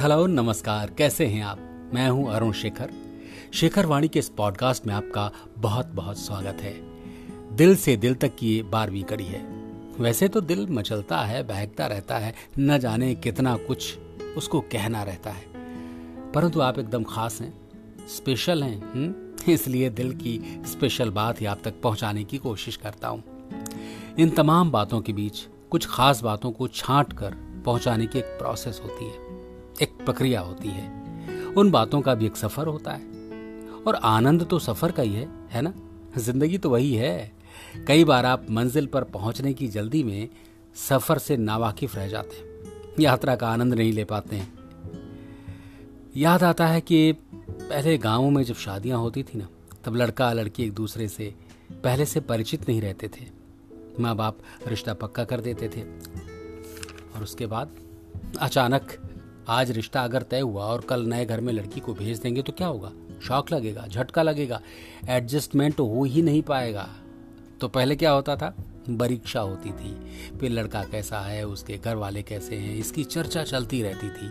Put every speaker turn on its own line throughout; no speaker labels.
Hello, नमस्कार। कैसे हैं आप? मैं हूँ अरुण शेखर। शेखर वाणी के इस पॉडकास्ट में आपका बहुत बहुत स्वागत है। दिल से दिल तक की ये बारहवीं कड़ी है। वैसे तो दिल मचलता है, बहकता रहता है, न जाने कितना कुछ उसको कहना रहता है। परंतु आप एकदम खास हैं, स्पेशल हैं? हम्म? इसलिए दिल की स्पेशल बात ही आप तक पहुँचाने की कोशिश करता हूँ। इन तमाम बातों के बीच कुछ खास बातों को छांट कर पहुँचाने की एक प्रोसेस होती है। एक प्रक्रिया होती है। उन बातों का भी एक सफ़र होता है। और आनंद तो सफ़र का ही है है ना? ज़िंदगी तो वही है। कई बार आप मंजिल पर पहुँचने की जल्दी में सफ़र से नावाकिफ रह जाते हैं। यात्रा का आनंद नहीं ले पाते हैं। याद आता है कि पहले गाँवों में जब शादियाँ होती थी ना, तब लड़का लड़की एक दूसरे से पहले से परिचित नहीं रहते थे। माँ बाप रिश्ता पक्का कर देते थे। और उसके बाद अचानक आज रिश्ता अगर तय हुआ और कल नए घर में लड़की को भेज देंगे तो क्या होगा? शौक लगेगा, झटका लगेगा, एडजस्टमेंट हो ही नहीं पाएगा। तो पहले क्या होता था? परीक्षा होती थी, फिर लड़का कैसा है, उसके घर वाले कैसे हैं, इसकी चर्चा चलती रहती थी।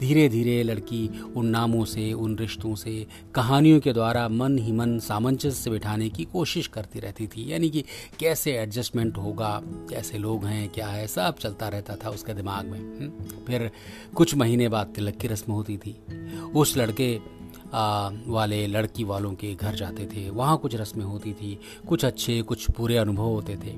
धीरे धीरे लड़की उन नामों से उन रिश्तों से कहानियों के द्वारा मन ही मन सामंजस्य बिठाने की कोशिश करती रहती थी। यानी कि कैसे एडजस्टमेंट होगा कैसे लोग हैं क्या है सब चलता रहता था उसके दिमाग में। हम्म। फिर कुछ महीने बाद तिलक की रस्म होती थी। उस लड़के आ, वाले लड़की वालों के घर जाते थे। वहाँ कुछ रस्में होती थी कुछ अच्छे कुछ बुरे अनुभव होते थे।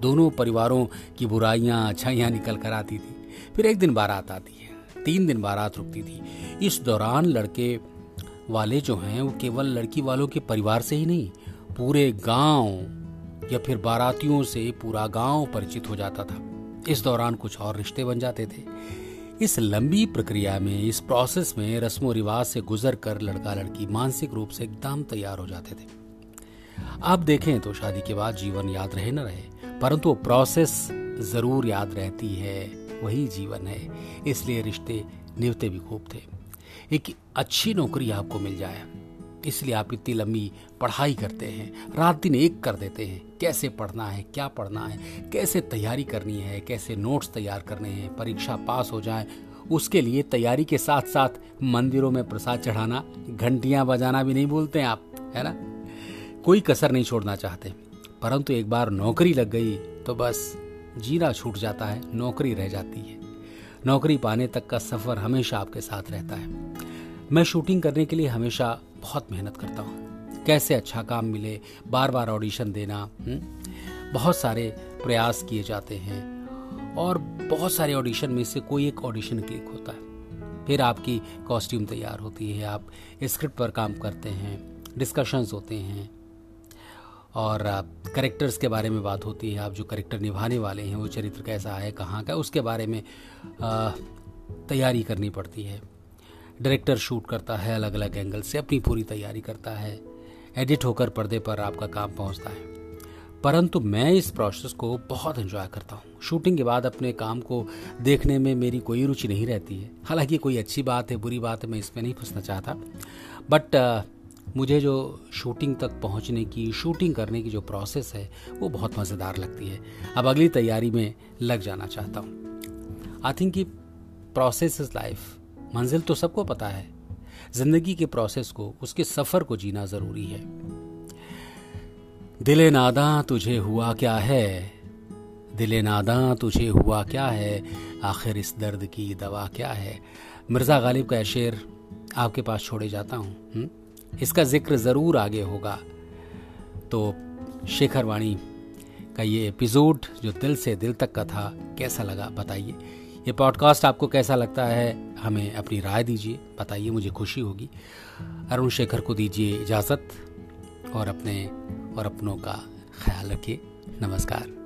दोनों परिवारों की बुराइयाँ अच्छाइयाँ निकल कर आती थी। फिर एक दिन बारात आती है। तीन दिन बारात रुकती थी। इस दौरान लड़के वाले जो हैं, वो केवल लड़की वालों के परिवार से ही नहीं, पूरे गाँव या फिर बारातियों से पूरा गाँव परिचित हो जाता था। इस दौरान कुछ और रिश्ते बन जाते थे। इस लंबी प्रक्रिया में, इस प्रोसेस में रस्मों रिवाज से गुजर कर लड़का लड़की मानसिक रूप से एकदम तैयार हो जाते थे। आप देखें तो शादी के बाद जीवन याद रहे न रहे, परंतु प्रोसेस ज़रूर याद रहती है। वही जीवन है। इसलिए रिश्ते निवते भी खूब थे। एक अच्छी नौकरी आपको मिल जाए। इसलिए आप इतनी लंबी पढ़ाई करते हैं। रात दिन एक कर देते हैं। कैसे पढ़ना है, क्या पढ़ना है, कैसे तैयारी करनी है, कैसे नोट्स तैयार करने हैं, परीक्षा पास हो जाए, उसके लिए तैयारी के साथ साथ मंदिरों में प्रसाद चढ़ाना, घंटियाँ बजाना भी नहीं भूलते हैं आप, है ना? कोई कसर नहीं छोड़ना चाहते। परंतु एक बार नौकरी लग गई तो बस जीना छूट जाता है, नौकरी रह जाती है नौकरी पाने तक का सफ़र हमेशा आपके साथ रहता है मैं शूटिंग करने के लिए हमेशा बहुत मेहनत करता हूँ कैसे अच्छा काम मिले बार बार ऑडिशन देना? हम्म? बहुत सारे प्रयास किए जाते हैं और बहुत सारे ऑडिशन में से कोई एक ऑडिशन क्लिक होता है फिर आपकी कॉस्ट्यूम तैयार होती है, आप स्क्रिप्ट पर काम करते हैं, डिस्कशंस होते हैं और करेक्टर्स के बारे में बात होती है, आप जो करेक्टर निभाने वाले हैं, वो चरित्र कैसा है, कहाँ का उसके बारे में तैयारी करनी पड़ती है। डायरेक्टर शूट करता है अलग अलग एंगल से, अपनी पूरी तैयारी करता है। एडिट होकर पर्दे पर आपका काम पहुँचता है। परंतु मैं इस प्रोसेस को बहुत एंजॉय करता हूँ। शूटिंग के बाद अपने काम को देखने में मेरी कोई रुचि नहीं रहती है। हालाँकि कोई अच्छी बात है, बुरी बात है, मैं इसमें नहीं फंसना चाहता। बट मुझे जो शूटिंग तक पहुँचने की, शूटिंग करने की जो प्रोसेस है, वो बहुत मज़ेदार लगती है। अब अगली तैयारी में लग जाना चाहता हूँ। आई थिंक कि प्रोसेस इज़ लाइफ मंजिल तो सबको पता है। ज़िंदगी के प्रोसेस को, उसके सफ़र को जीना ज़रूरी है। दिले नादा तुझे हुआ क्या है? दिले नादा तुझे हुआ क्या है? आखिर इस दर्द की दवा क्या है? मिर्ज़ा गालिब का शेर आपके पास छोड़े जाता हूँ हुँ? इसका ज़िक्र ज़रूर आगे होगा। तो शेखर वाणी का ये एपिसोड जो दिल से दिल तक का था, कैसा लगा बताइए। ये पॉडकास्ट आपको कैसा लगता है, हमें अपनी राय दीजिए, बताइए, मुझे खुशी होगी। अरुण शेखर को दीजिए इजाज़त और अपने और अपनों का ख्याल रखिए। नमस्कार।